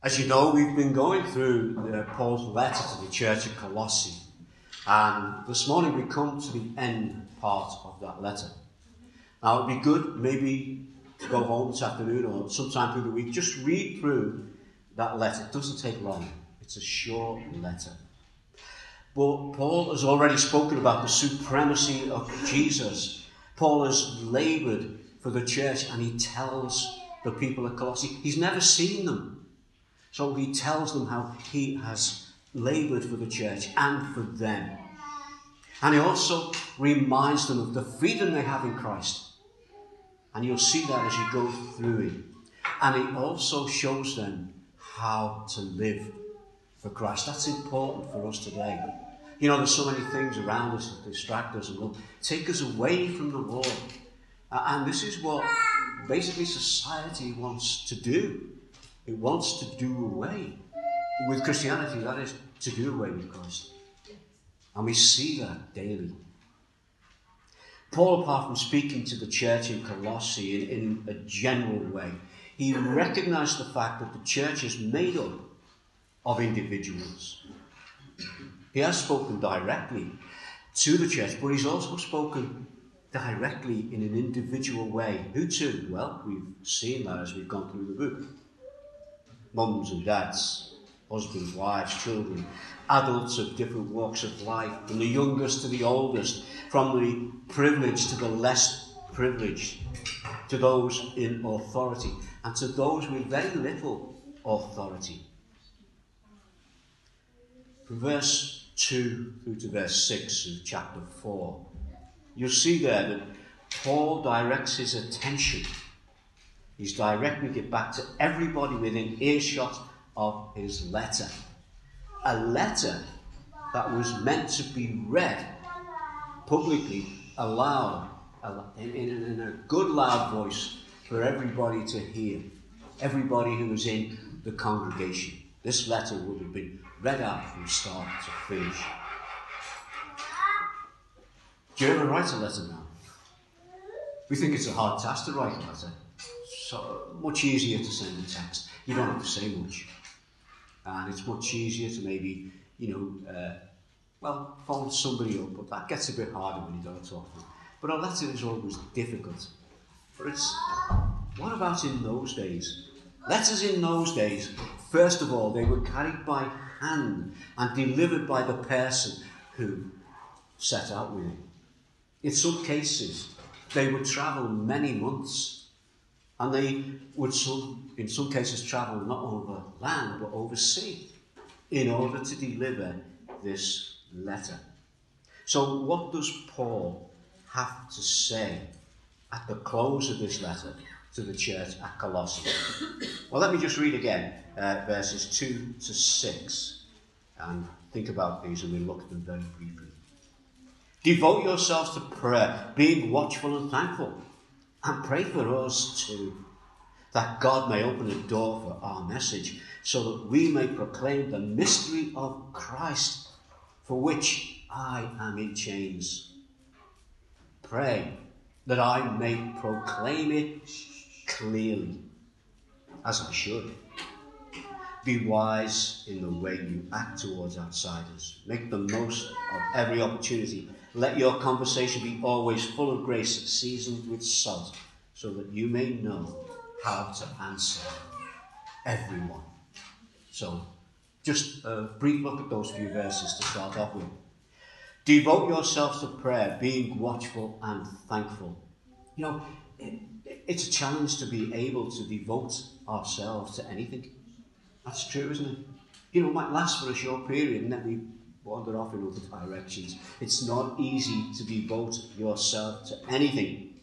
As you know, we've been going through uh, Paul's letter to the church of Colossae, and this morning we come to the end part of that letter. Now, it'd be good maybe to go home this afternoon or sometime through the week, just read through that letter. It doesn't take long, it's a short letter. But Paul has already spoken about the supremacy of Jesus. Paul has laboured for the church and he tells the people at Colossae he's never seen them. So he tells them how he has laboured for the church and for them. And he also reminds them of the freedom they have in Christ. And you'll see that as you go through it. And he also shows them how to live for Christ. That's important for us today. You know, there's so many things around us that distract us and will take us away from the Lord. Uh, and this is what basically society wants to do. It wants to do away with Christianity, that is, to do away with Christ. And we see that daily. Paul, apart from speaking to the church in Colossae in, in a general way, he recognized the fact that the church is made up of individuals. He has spoken directly to the church, but he's also spoken directly in an individual way. Who to? Well, we've seen that as we've gone through the book mums and dads, husbands, wives, children, adults of different walks of life, from the youngest to the oldest, from the privileged to the less privileged, to those in authority, and to those with very little authority. From verse 2 through to verse 6 of chapter 4, you'll see there that Paul directs his attention He's directing it back to everybody within earshot of his letter. A letter that was meant to be read publicly, aloud, in, in, in a good loud voice for everybody to hear. Everybody who was in the congregation. This letter would have been read out from start to finish. Do you ever write a letter now? We think it's a hard task to write a letter so much easier to send a text. You don't have to say much. And it's much easier to maybe, you know, uh, well, phone somebody up, but that gets a bit harder when you don't talk to them. But a letter is always difficult. But it's, what about in those days? Letters in those days, first of all, they were carried by hand and delivered by the person who set out with it. In some cases, they would travel many months and they would, some, in some cases, travel not over land but over sea in order to deliver this letter. So, what does Paul have to say at the close of this letter to the church at Colossae? well, let me just read again uh, verses 2 to 6 and think about these and we'll look at them very briefly. Devote yourselves to prayer, being watchful and thankful and pray for us too, that God may open a door for our message, so that we may proclaim the mystery of Christ, for which I am in chains. Pray that I may proclaim it clearly, as I should. Be wise in the way you act towards outsiders. Make the most of every opportunity let your conversation be always full of grace, seasoned with salt, so that you may know how to answer everyone. So, just a brief look at those few verses to start off with. Devote yourselves to prayer, being watchful and thankful. You know, it, it's a challenge to be able to devote ourselves to anything. That's true, isn't it? You know, it might last for a short period and then we wander off in other directions. It's not easy to devote yourself to anything.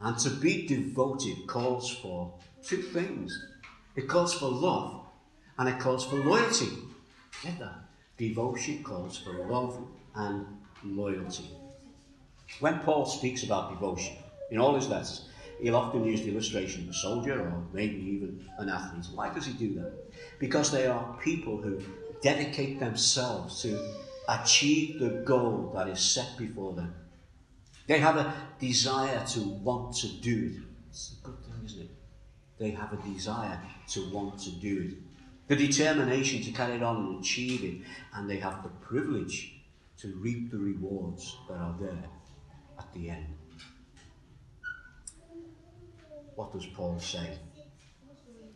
And to be devoted calls for two things it calls for love and it calls for loyalty. Get that? Devotion calls for love and loyalty. When Paul speaks about devotion in all his letters, he'll often use the illustration of a soldier or maybe even an athlete. Why does he do that? Because they are people who dedicate themselves to achieve the goal that is set before them. They have a desire to want to do it. It's a good thing, isn't it? They have a desire to want to do it. the determination to carry it on and achieve it, and they have the privilege to reap the rewards that are there at the end. What does Paul say?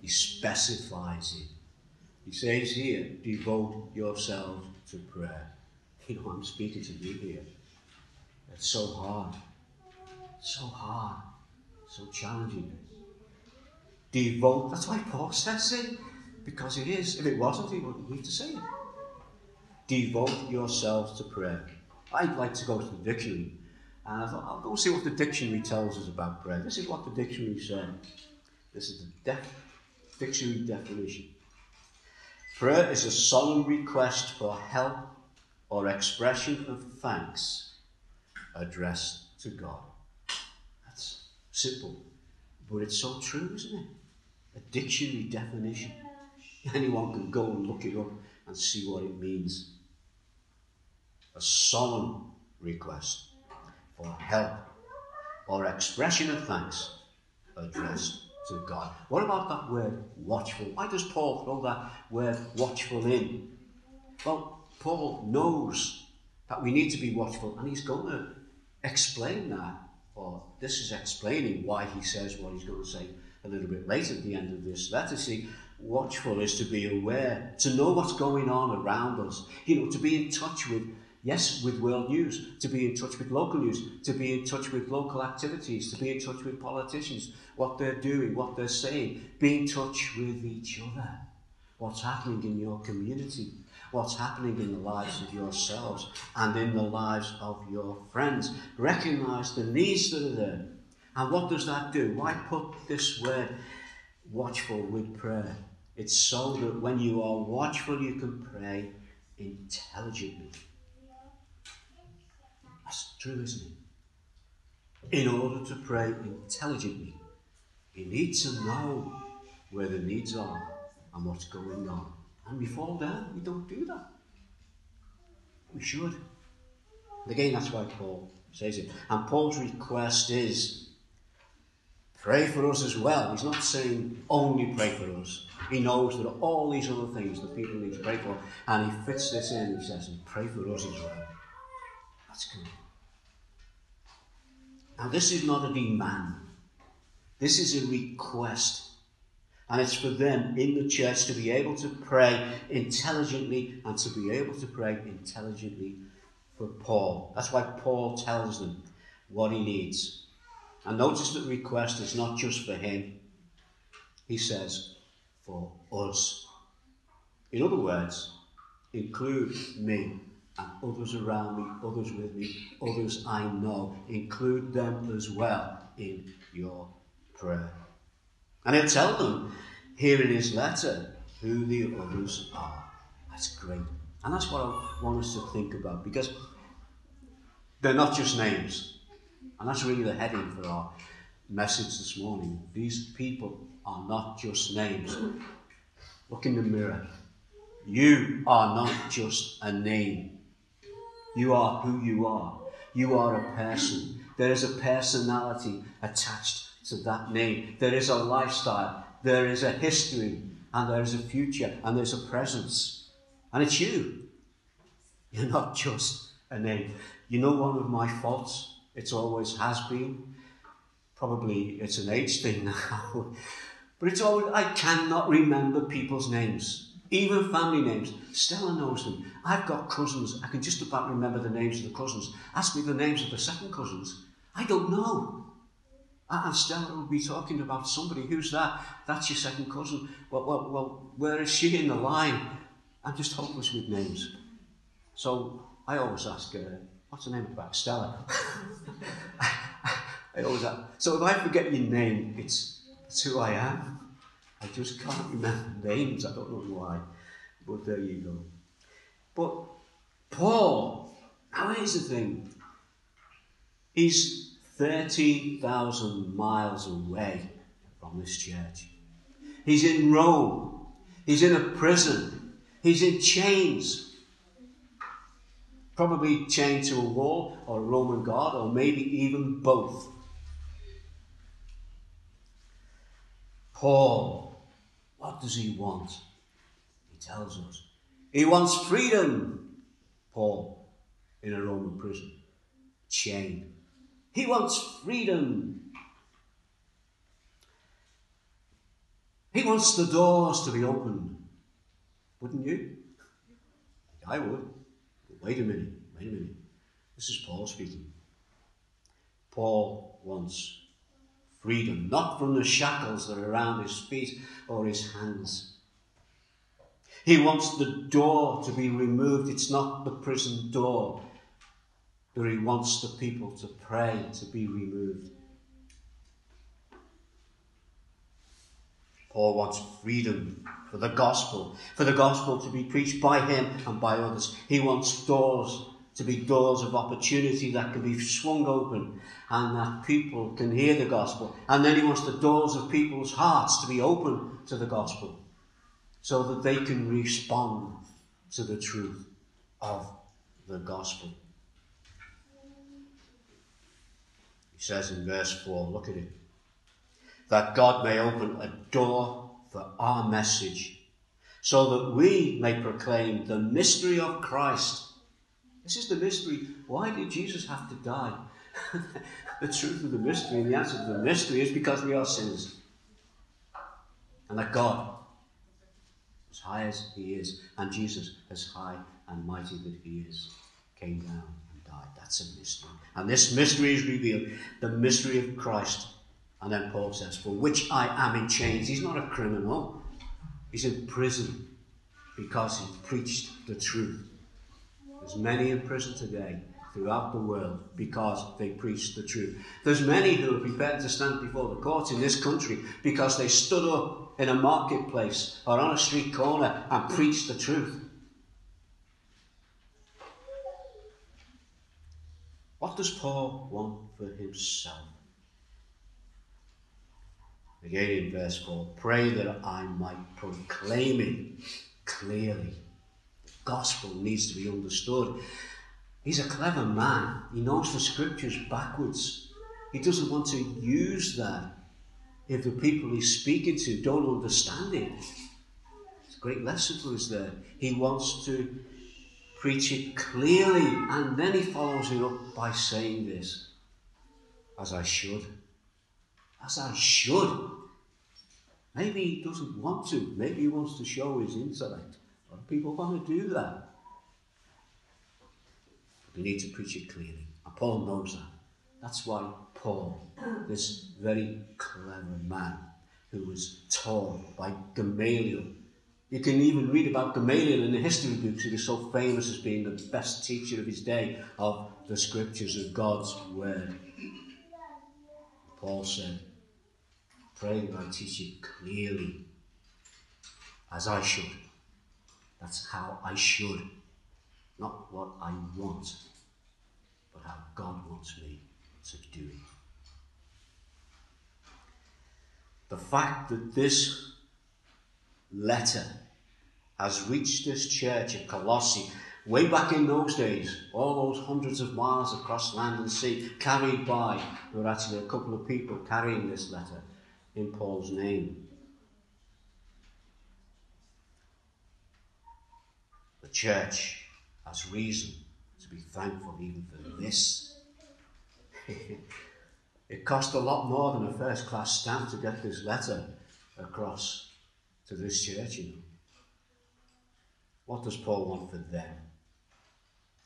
He specifies it. He says here, devote yourselves to prayer. You know, I'm speaking to you here. It's so hard. So hard. So challenging. Devote. That's why Paul says it. Because it is. If it wasn't, he wouldn't need to say it. Devote yourselves to prayer. I'd like to go to the dictionary. And I thought, I'll go see what the dictionary tells us about prayer. This is what the dictionary said. This is the def- dictionary definition. Prayer is a solemn request for help or expression of thanks addressed to God. That's simple, but it's so true, isn't it? A dictionary definition. Anyone can go and look it up and see what it means. A solemn request for help or expression of thanks addressed to God. What about that word watchful? Why does Paul throw that word watchful in? Well, Paul knows that we need to be watchful, and he's going to explain that, or this is explaining why he says what he's going to say a little bit later at the end of this letter. See, watchful is to be aware, to know what's going on around us, you know, to be in touch with Yes, with world news, to be in touch with local news, to be in touch with local activities, to be in touch with politicians, what they're doing, what they're saying. Be in touch with each other. What's happening in your community, what's happening in the lives of yourselves and in the lives of your friends. Recognize the needs that are there. And what does that do? Why put this word watchful with prayer? It's so that when you are watchful, you can pray intelligently. Isn't it? In order to pray intelligently, you need to know where the needs are and what's going on. And we fall down, we don't do that. We should. And again, that's why Paul says it. And Paul's request is pray for us as well. He's not saying only pray for us. He knows there are all these other things that people need to pray for. And he fits this in. He says, pray for us as well. That's good. Now, this is not a demand, this is a request. And it's for them in the church to be able to pray intelligently and to be able to pray intelligently for Paul. That's why Paul tells them what he needs. And notice that request is not just for him, he says, for us. In other words, include me and others around me, others with me, others I know. Include them as well in your prayer. And he'll tell them here in his letter who the others are. That's great. And that's what I want us to think about because they're not just names. And that's really the heading for our message this morning. These people are not just names. Look in the mirror. You are not just a name. You are who you are. You are a person. There is a personality attached to that name. There is a lifestyle. There is a history. And there is a future. And there's a presence. And it's you. You're not just a name. You know one of my faults? It always has been. Probably it's an age thing now. but it's always, I cannot remember people's names even family names. Stella knows them. I've got cousins. I can just about remember the names of the cousins. Ask me the names of the second cousins. I don't know. And Stella will be talking about somebody. Who's that? That's your second cousin. Well, well, well where is she in the line? I'm just hopeless with names. So I always ask, uh, what's the name of that? Stella. I always ask. So if I forget your name, it's, it's who I am. I just can't remember names. I don't know why. But there you go. But Paul, now here's the thing. He's 30,000 miles away from this church. He's in Rome. He's in a prison. He's in chains. Probably chained to a wall or a Roman guard, or maybe even both. Paul what does he want? He tells us. He wants freedom, Paul, in a Roman prison, chained. He wants freedom. He wants the doors to be opened. Wouldn't you? I would. But wait a minute, wait a minute. This is Paul speaking. Paul wants freedom, not from the shackles that are around his feet or his hands. He wants the door to be removed. It's not the prison door, but he wants the people to pray to be removed. Paul wants freedom for the gospel, for the gospel to be preached by him and by others. He wants doors to be doors of opportunity that can be swung open and that people can hear the gospel. And then he wants the doors of people's hearts to be open to the gospel so that they can respond to the truth of the gospel. He says in verse 4, look at it, that God may open a door for our message so that we may proclaim the mystery of Christ this is the mystery. Why did Jesus have to die? the truth of the mystery and the answer to the mystery is because we are sinners. And that God, as high as He is, and Jesus, as high and mighty that He is, came down and died. That's a mystery. And this mystery is revealed the mystery of Christ. And then Paul says, For which I am in chains. He's not a criminal, he's in prison because he preached the truth. There's many in prison today throughout the world because they preach the truth. There's many who are prepared to stand before the courts in this country because they stood up in a marketplace or on a street corner and preached the truth. What does Paul want for himself? Again in verse 4 pray that I might proclaim it clearly gospel needs to be understood. He's a clever man. He knows the scriptures backwards. He doesn't want to use that if the people he's speaking to don't understand it. It's a great lesson for us there. He wants to preach it clearly, and then he follows it up by saying this as I should. As I should. Maybe he doesn't want to. Maybe he wants to show his intellect. People want to do that. We need to preach it clearly. And Paul knows that. That's why Paul, this very clever man who was taught by Gamaliel, you can even read about Gamaliel in the history books. He was so famous as being the best teacher of his day of the scriptures of God's word. Paul said, Pray that I teach it clearly, as I should. That's how I should. Not what I want, but how God wants me to do it. The fact that this letter has reached this church at Colossae way back in those days, all those hundreds of miles across land and sea, carried by, there were actually a couple of people carrying this letter in Paul's name. The church has reason to be thankful even for this. it cost a lot more than a first class stamp to get this letter across to this church, you know. What does Paul want for them?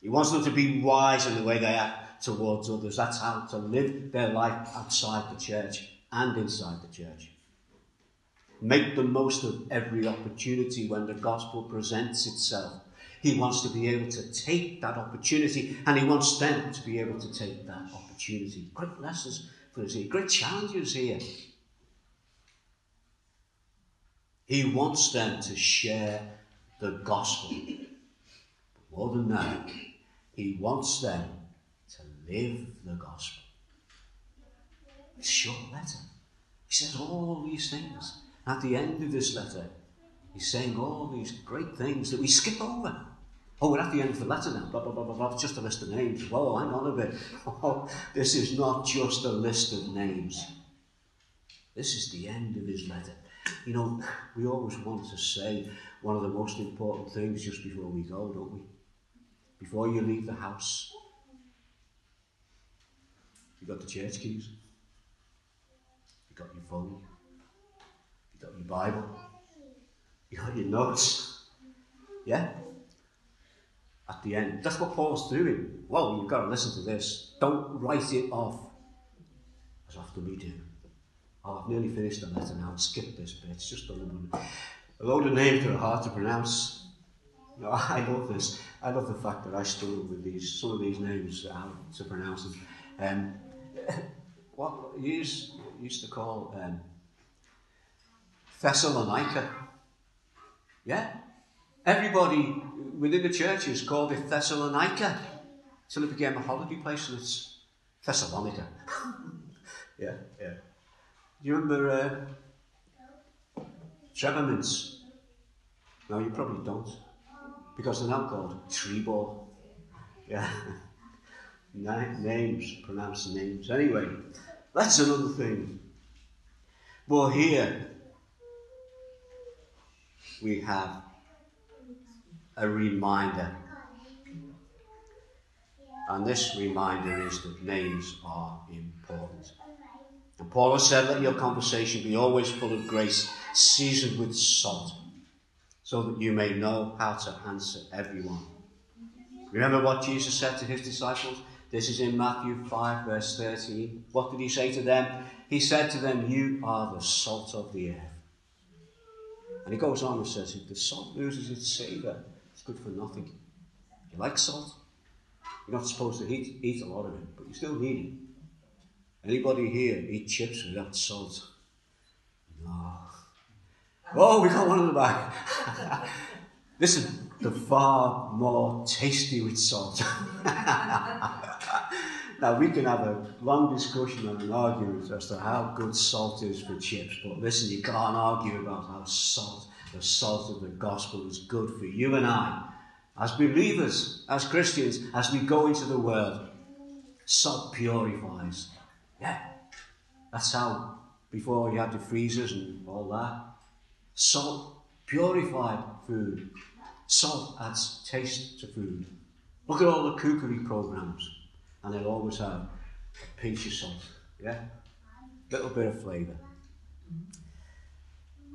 He wants them to be wise in the way they act towards others. That's how to live their life outside the church and inside the church. Make the most of every opportunity when the gospel presents itself he wants to be able to take that opportunity and he wants them to be able to take that opportunity. Great lessons for us here, great challenges here. He wants them to share the gospel. But more than that, he wants them to live the gospel. It's a short letter. He says all these things. At the end of this letter, he's saying all these great things that we skip over. Oh, we're at the end of the letter now. Blah, blah, blah, blah, blah. It's just a list of names. Whoa, hang on a bit. Oh, this is not just a list of names. This is the end of his letter. You know, we always want to say one of the most important things just before we go, don't we? Before you leave the house, you got the church keys, you got your phone, you got your Bible, you got your notes. Yeah? At the end. That's what Paul's doing. Well, you've got to listen to this. Don't write it off as often we do. Oh, I've nearly finished the letter now. Skip this bit. It's just a load, a load of names that are hard to pronounce. No, I love this. I love the fact that I struggle with these some of these names how to pronounce them. Um, what used, used to call um, Thessalonica. Yeah, everybody within the churches called it Thessalonica till it became a holiday place, and it's Thessalonica. yeah, yeah. Do you remember uh, Trevor Mints? No, you probably don't. Because they're now called Trebor. Yeah. names, pronounced names. Anyway, that's another thing. Well, here we have a reminder. And this reminder is that names are important. And Paul has said, Let your conversation be always full of grace, seasoned with salt, so that you may know how to answer everyone. Remember what Jesus said to his disciples? This is in Matthew 5, verse 13. What did he say to them? He said to them, You are the salt of the earth. And he goes on and says, If the salt loses its savour, good for nothing. You like salt? You're not supposed to eat, eat a lot of it, but you still need it. Anybody here eat chips without salt? No. Oh, we got one in the back. Listen, they're far more tasty with salt. now, we can have a long discussion and an argument as to how good salt is for chips, but listen, you can't argue about how salt, the salt of the gospel, is good for you and I. As believers, as Christians, as we go into the world, salt purifies. Yeah. That's how, before you had the freezers and all that, salt purified food. Salt adds taste to food. Look at all the cookery programs, and they'll always have a pinch of salt. Yeah? A little bit of flavour.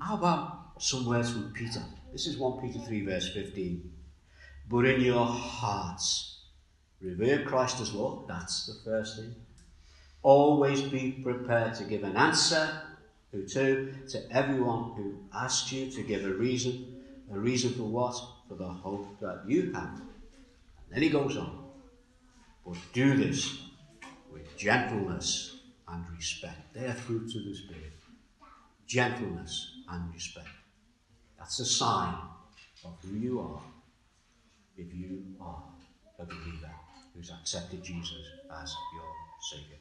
How about some words from Peter? This is 1 Peter 3, verse 15. But in your hearts, revere Christ as Lord. That's the first thing. Always be prepared to give an answer who to, to everyone who asks you to give a reason. A reason for what? For the hope that you have. And then he goes on. But do this with gentleness and respect. They are fruits of the Spirit. Gentleness and respect. That's a sign of who you are if you are a believer who's accepted Jesus as your Saviour.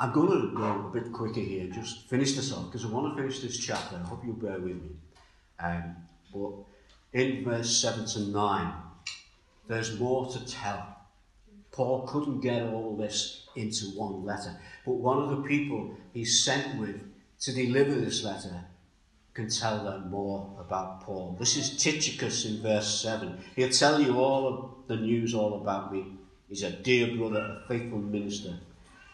I'm going to go a bit quicker here, just finish this off, because I want to finish this chapter. I hope you'll bear with me. Um, but in verse 7 to 9, there's more to tell. Paul couldn't get all this into one letter, but one of the people he sent with to deliver this letter can tell them more about Paul. This is Tychicus in verse 7. He'll tell you all of the news all about me. He's a dear brother, a faithful minister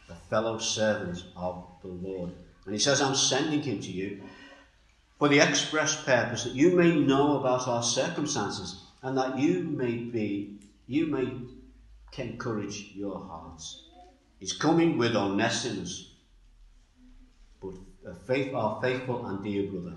a fellow servant of the Lord. And he says, I'm sending him to you for the express purpose that you may know about our circumstances and that you may be, you may encourage your hearts. He's coming with Onesimus, but a faith, our faithful and dear brother,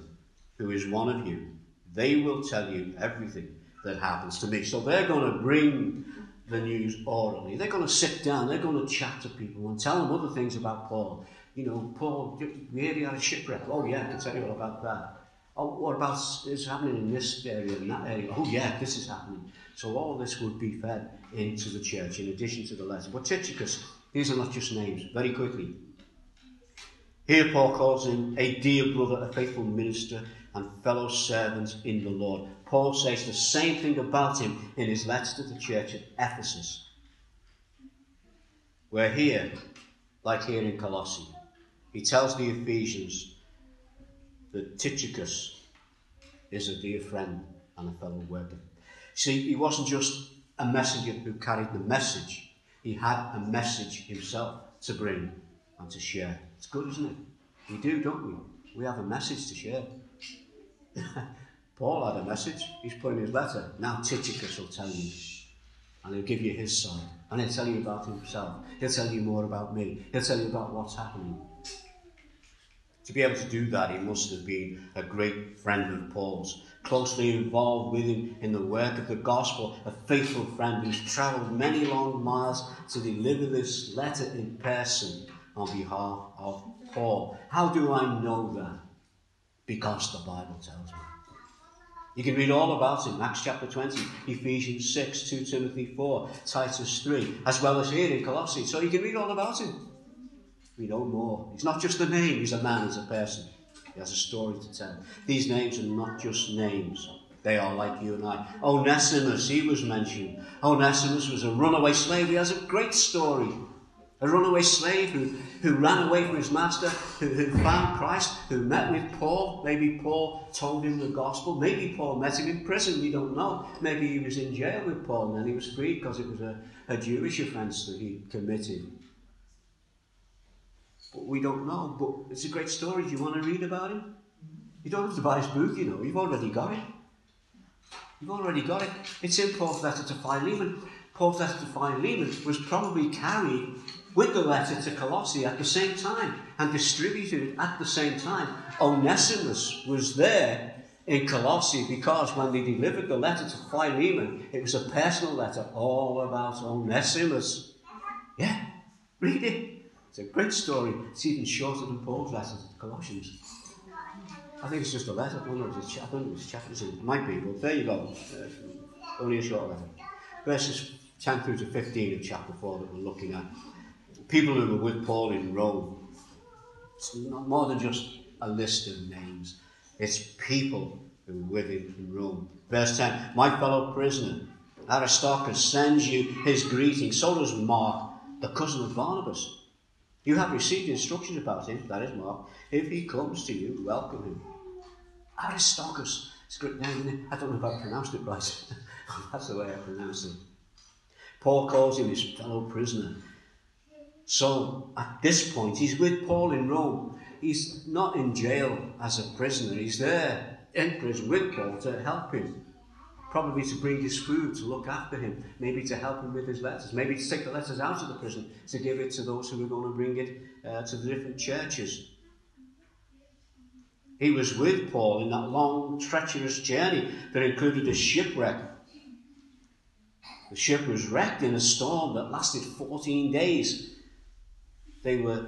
who is one of you. They will tell you everything that happens to me. So they're going to bring the news orally. They're going to sit down, they're going to chat to people and tell them other things about Paul. You know, Paul, heard he had a shipwreck. Oh, yeah, I can tell you all about that. Oh, what about is happening in this area and that area? Oh, yeah, this is happening. So all this would be fed into the church in addition to the letter. But Tychicus, these are not just names. Very quickly. Here Paul calls him a dear brother, a faithful minister, and fellow servants in the Lord. Paul says the same thing about him in his letter to the church at Ephesus. We're here, like here in Colossae, he tells the Ephesians that Tychicus is a dear friend and a fellow worker. See, he wasn't just a messenger who carried the message, he had a message himself to bring and to share. It's good, isn't it? We do, don't we? We have a message to share. Paul had a message. He's put in his letter. Now Tychicus will tell you. And he'll give you his side. And he'll tell you about himself. He'll tell you more about me. He'll tell you about what's happening. To be able to do that, he must have been a great friend of Paul's, closely involved with him in the work of the gospel, a faithful friend who's travelled many long miles to deliver this letter in person on behalf of Paul. How do I know that? Because the Bible tells me. You can read all about him, Acts chapter 20, Ephesians 6, 2 Timothy 4, Titus 3, as well as here in Colossae. So you can read all about him. We know more. He's not just a name, he's a man, he's a person. He has a story to tell. These names are not just names. They are like you and I. Onesimus, he was mentioned. Onesimus was a runaway slave. He has a great story. A runaway slave who, who ran away from his master, who, who found Christ, who met with Paul. Maybe Paul told him the gospel. Maybe Paul met him in prison. We don't know. Maybe he was in jail with Paul and then he was freed because it was a, a Jewish offence that he committed. But we don't know. But it's a great story. Do you want to read about him? You don't have to buy his book, you know. You've already got it. You've already got it. It's in Paul's letter to Philemon. Paul's letter to Philemon was probably carried with the letter to Colossae at the same time and distributed at the same time. Onesimus was there in Colossae because when they delivered the letter to Philemon, it was a personal letter all about Onesimus. Yeah, read it. It's a great story. It's even shorter than Paul's letter to the Colossians. I think it's just a letter. Don't it's chapters in it. might be, but there you go. Uh, only a short letter. Verses 10 through to 15 of chapter 4 that we're looking at people who were with Paul in Rome. It's not more than just a list of names. It's people who were with him in Rome. Verse 10 My fellow prisoner, Aristarchus, sends you his greeting. So does Mark, the cousin of Barnabas. You have received instructions about him, that is Mark. If he comes to you, welcome him. Aristarchus. It's a great name, I don't know if I pronounced it right. That's the way I pronounce it. Paul calls him his fellow prisoner. So at this point, he's with Paul in Rome. He's not in jail as a prisoner, he's there in prison with Paul to help him. Probably to bring his food, to look after him, maybe to help him with his letters, maybe to take the letters out of the prison, to give it to those who are going to bring it uh, to the different churches. He was with Paul in that long, treacherous journey that included a shipwreck. The ship was wrecked in a storm that lasted 14 days they were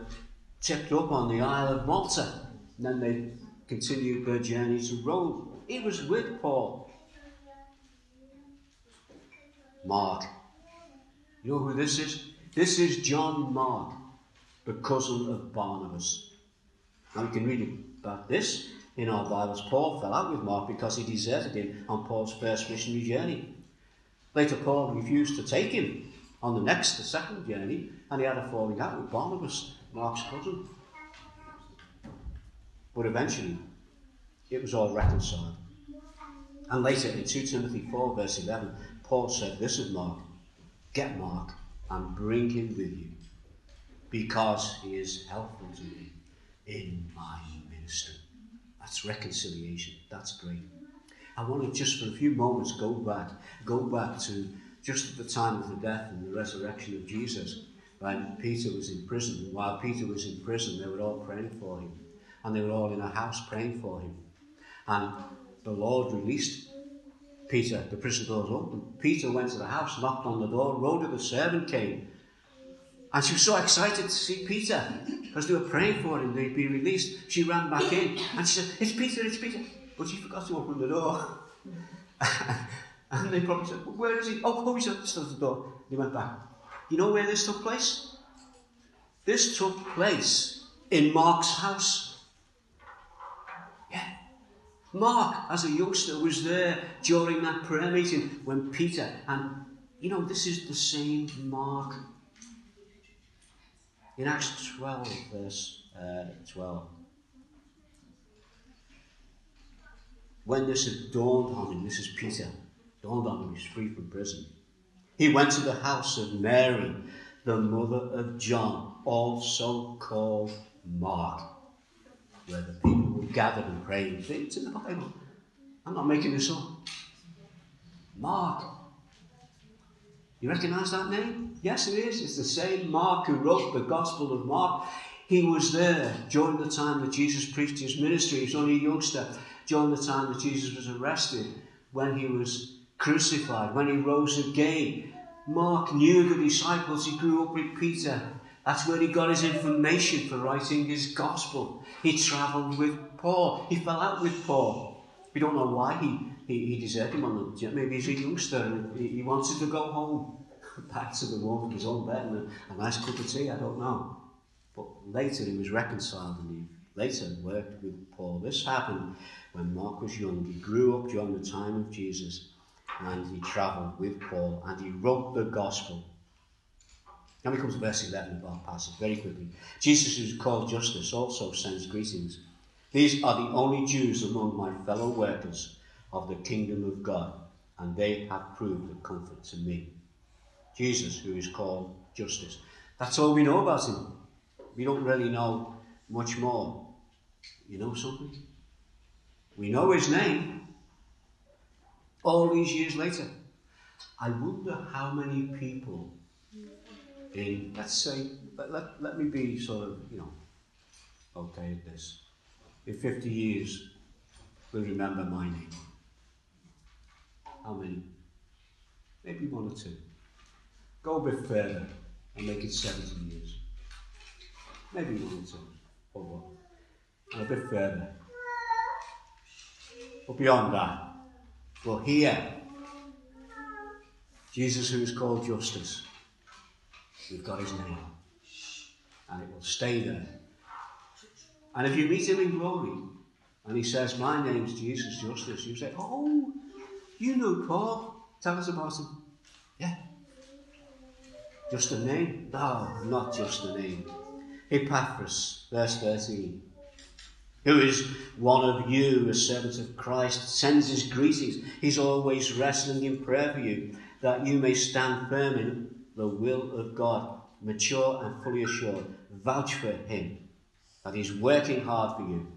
tipped up on the Isle of Malta. And then they continued their journey to Rome. He was with Paul. Mark. You know who this is? This is John Mark, the cousin of Barnabas. Now we can read about this in our Bibles. Paul fell out with Mark because he deserted him on Paul's first missionary journey. Later, Paul refused to take him on the next, the second journey, and he had a falling out with Barnabas, Mark's cousin. But eventually, it was all reconciled. And later, in 2 Timothy 4, verse 11, Paul said this is Mark Get Mark and bring him with you, because he is helpful to me in my ministry. That's reconciliation. That's great. I want to just for a few moments go back, go back to just at the time of the death and the resurrection of Jesus, when Peter was in prison. And while Peter was in prison, they were all praying for him. And they were all in a house praying for him. And the Lord released Peter, the prison doors opened. Peter went to the house, knocked on the door, Rhoda, the servant, came. And she was so excited to see Peter because they were praying for him, they'd be released. She ran back in and she said, It's Peter, it's Peter. But she forgot to open the door. And they probably said, well, Where is he? Oh, oh, he's at the door. He went back. You know where this took place? This took place in Mark's house. Yeah. Mark, as a youngster, was there during that prayer meeting when Peter, and you know, this is the same Mark. In Acts 12, verse uh, 12. when this had dawned on him, this is Peter, dawned on he's free from prison. He went to the house of Mary, the mother of John, also called Mark, where the people were gathered and praying. It's in the Bible. I'm not making this up. Mark. You recognize that name? Yes, it is. It's the same Mark who wrote the Gospel of Mark. He was there during the time that Jesus preached his ministry. He was only a youngster during the time that Jesus was arrested, when he was crucified, when he rose again. Mark knew the disciples. He grew up with Peter. That's where he got his information for writing his gospel. He travelled with Paul. He fell out with Paul. We don't know why he, he, he deserted him on the. Maybe he's a youngster and he, he wanted to go home, back to the warmth of his own bed and a, a nice cup of tea. I don't know. But later he was reconciled and he later worked with Paul. This happened when Mark was young. He grew up during the time of Jesus and he travelled with Paul and he wrote the gospel. Now we come to verse 11 of our passage very quickly. Jesus, who is called Justus, also sends greetings. These are the only Jews among my fellow workers of the kingdom of God, and they have proved a comfort to me. Jesus, who is called Justus. That's all we know about him. We don't really know much more. You know something? We know his name all these years later. I wonder how many people in, let's say, let, let, let me be sort of, you know, okay at this. In 50 years, will remember my name. How many? Maybe one or two. Go a bit further and make it 70 years. Maybe one or two. Or. And a bit further. But beyond that, well, here, um, Jesus, who is called Justus, we've got his name, and it will stay there. And if you meet him in glory, and he says, My name's Jesus Justus, you say, Oh, you know Paul. Tell us about him. Yeah. Just a name? No, not just a name. Epaphras, verse 13 who is one of you, a servant of Christ, sends his greetings. He's always wrestling in prayer for you, that you may stand firm in the will of God, mature and fully assured. Vouch for him, that he's working hard for you,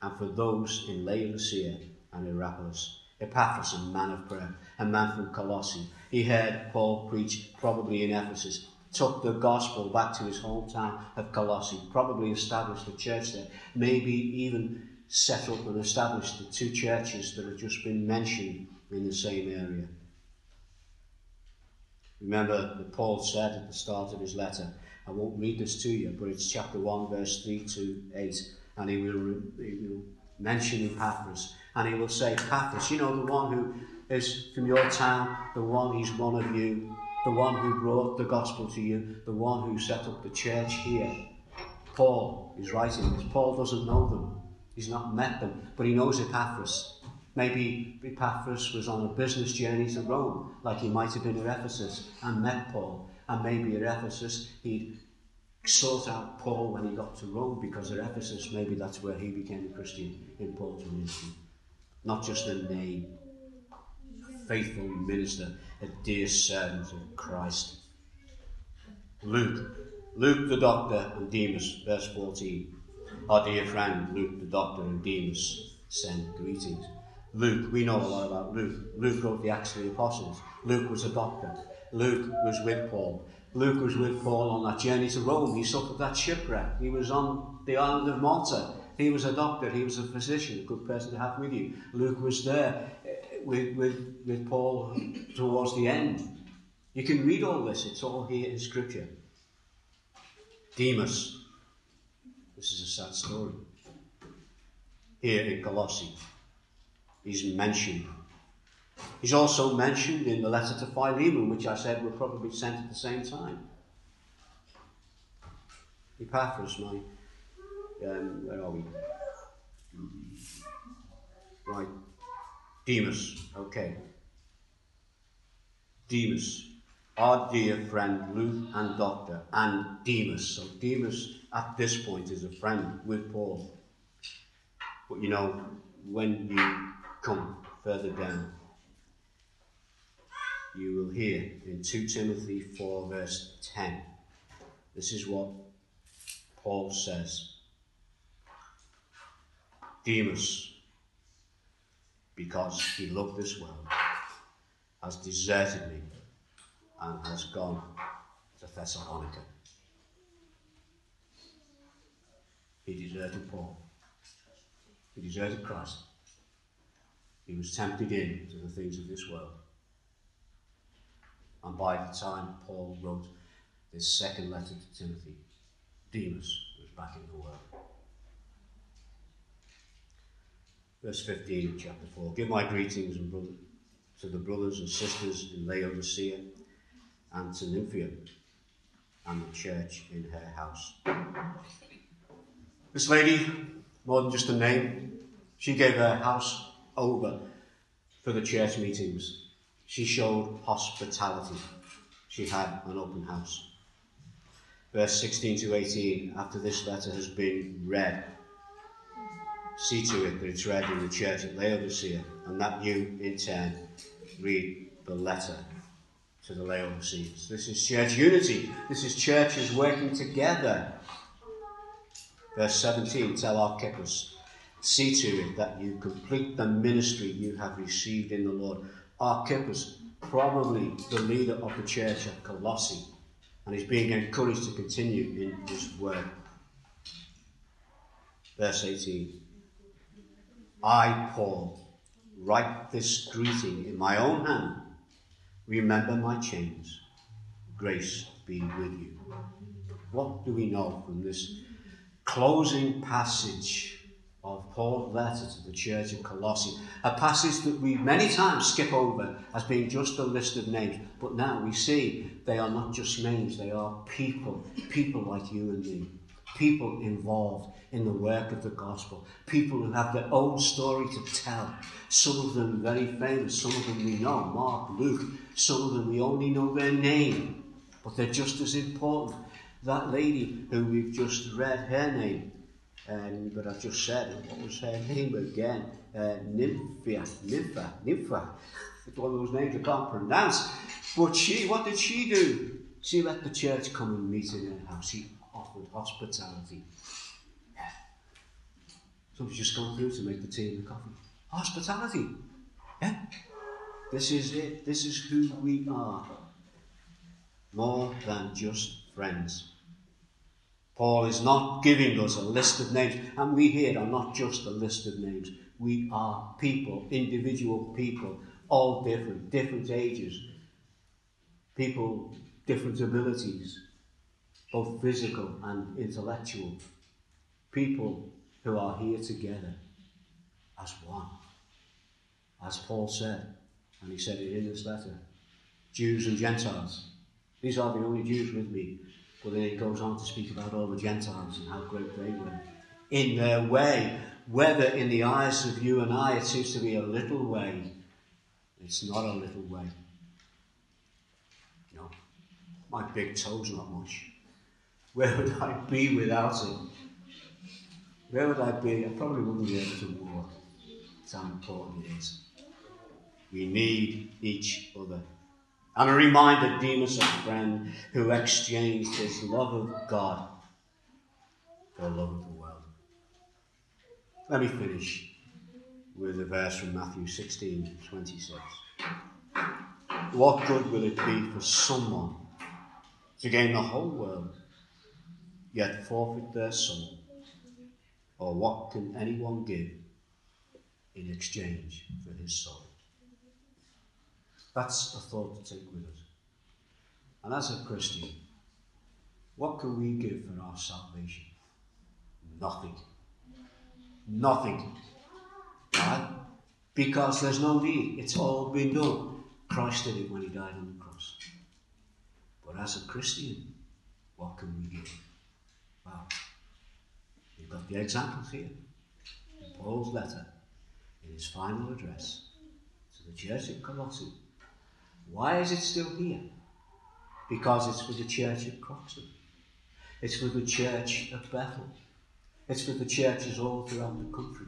and for those in Laodicea and Hierapolis. Epaphras, a man of prayer, a man from Colossae. He heard Paul preach, probably in Ephesus took the gospel back to his hometown of Colossae, probably established a church there, maybe even set up and established the two churches that have just been mentioned in the same area. Remember that Paul said at the start of his letter, I won't read this to you, but it's chapter 1, verse 3 to 8, and he will, he will mention Epaphras, and he will say, Epaphras, you know, the one who is from your town, the one, he's one of you, the one who brought the gospel to you, the one who set up the church here. Paul is writing this. Paul doesn't know them. He's not met them, but he knows Epaphras. Maybe Epaphras was on a business journey to Rome, like he might have been at Ephesus, and met Paul. And maybe at Ephesus he'd sought out Paul when he got to Rome, because at Ephesus maybe that's where he became a Christian in Paul's ministry. Not just a name, faithful minister, dear servant of Christ. Luke, Luke the doctor and Demas, verse 14. Our dear friend Luke the doctor and Demas send greetings. Luke, we know a lot about Luke. Luke wrote the Acts of the Apostles. Luke was a doctor. Luke was with Paul. Luke was with Paul on that journey to Rome. He suffered that shipwreck. He was on the island of Malta. He was a doctor. He was a physician, a good person to have with you. Luke was there with, with, with Paul towards the end. You can read all this, it's all here in Scripture. Demas, this is a sad story. Here in Colossae, he's mentioned. He's also mentioned in the letter to Philemon, which I said were probably sent at the same time. Epaphras, my, um, where are we? Right, Demas, okay. Demas, our dear friend Luke and Doctor, and Demas. So Demas at this point is a friend with Paul. But you know, when you come further down, you will hear in 2 Timothy 4, verse 10. This is what Paul says Demas, because he loved this world, has deserted me and has gone to Thessalonica. He deserted Paul. He deserted Christ. He was tempted in to the things of this world. And by the time Paul wrote this second letter to Timothy, Demas was back in the world. Verse 15 of chapter 4 Give my greetings and brother, to the brothers and sisters in Laodicea and to Nymphaea and the church in her house. This lady, more than just a name, she gave her house over for the church meetings. She showed hospitality. She had an open house. Verse 16 to 18 After this letter has been read, see to it that it's read in the church at Laodicea, and that you, in turn, read the letter to the Laodiceans. This is church unity. This is churches working together. Verse 17 Tell Archippus, see to it that you complete the ministry you have received in the Lord. Archippus, probably the leader of the church at Colossae, and he's being encouraged to continue in his work. Verse 18 I, Paul, write this greeting in my own hand. Remember my chains. Grace be with you. What do we know from this closing passage of Paul's letter to the church of Colossae? A passage that we many times skip over as being just a list of names, but now we see they are not just names, they are people, people like you and me, people involved in the work of the gospel. People who have their own story to tell. Some of them very famous, some of them we know, Mark, Luke. Some of them we only know their name, but they're just as important. That lady who we've just read her name, um, but I've just said, what was her name again? Uh, Nympha, Nympha, Nympha. It's one of those names I can't pronounce. But she, what did she do? She let the church come and meet in her house. She offered hospitality. Somebody's just gone through to make the tea and the coffee. Hospitality. Yeah? This is it. This is who we are. More than just friends. Paul is not giving us a list of names, and we here are not just a list of names. We are people, individual people, all different, different ages, people, different abilities, both physical and intellectual, people who are here together as one. As Paul said, and he said it in this letter Jews and Gentiles. These are the only Jews with me. But then he goes on to speak about all the Gentiles and how great they were. In their way, whether in the eyes of you and I it seems to be a little way, it's not a little way. My big toe's not much. Where would I be without it? Where would I be? I probably wouldn't be able to walk. That's how important it is. We need each other. And a reminder Demas, a friend who exchanged his love of God for the love of the world. Let me finish with a verse from Matthew 16 26. What good will it be for someone to gain the whole world, yet forfeit their soul? Or what can anyone give in exchange for his soul? That's a thought to take with us. And as a Christian, what can we give for our salvation? Nothing. Nothing. Right? Because there's no need. It's all been done. Christ did it when he died on the cross. But as a Christian, what can we give? Well, you've got the examples here. In Paul's letter, in his final address to the church at Colossae, why is it still here? Because it's for the church at Croxton. It's for the church at Bethel. It's for the churches all throughout the country.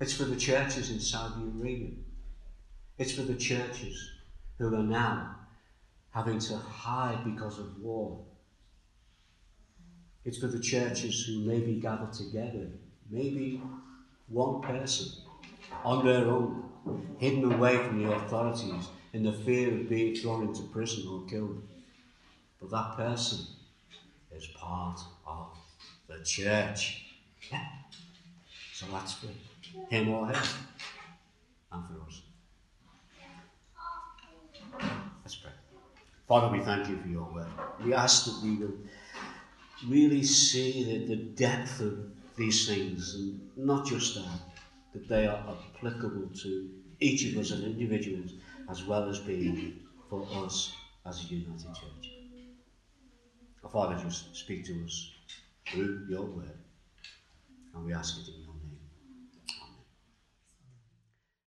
It's for the churches in Saudi Arabia. It's for the churches who are now having to hide because of war. It's for the churches who maybe gather together, maybe one person on their own, hidden away from the authorities in the fear of being thrown into prison or killed. But that person is part of the church. Yeah. So that's for him or her and for us. Let's pray. Father, we thank you for your word. We ask that we will really see the, the depth of these things and not just that, that they are applicable to each of us as individuals as well as being for us as a united church. Father, just speak to us through your word, and we ask it in your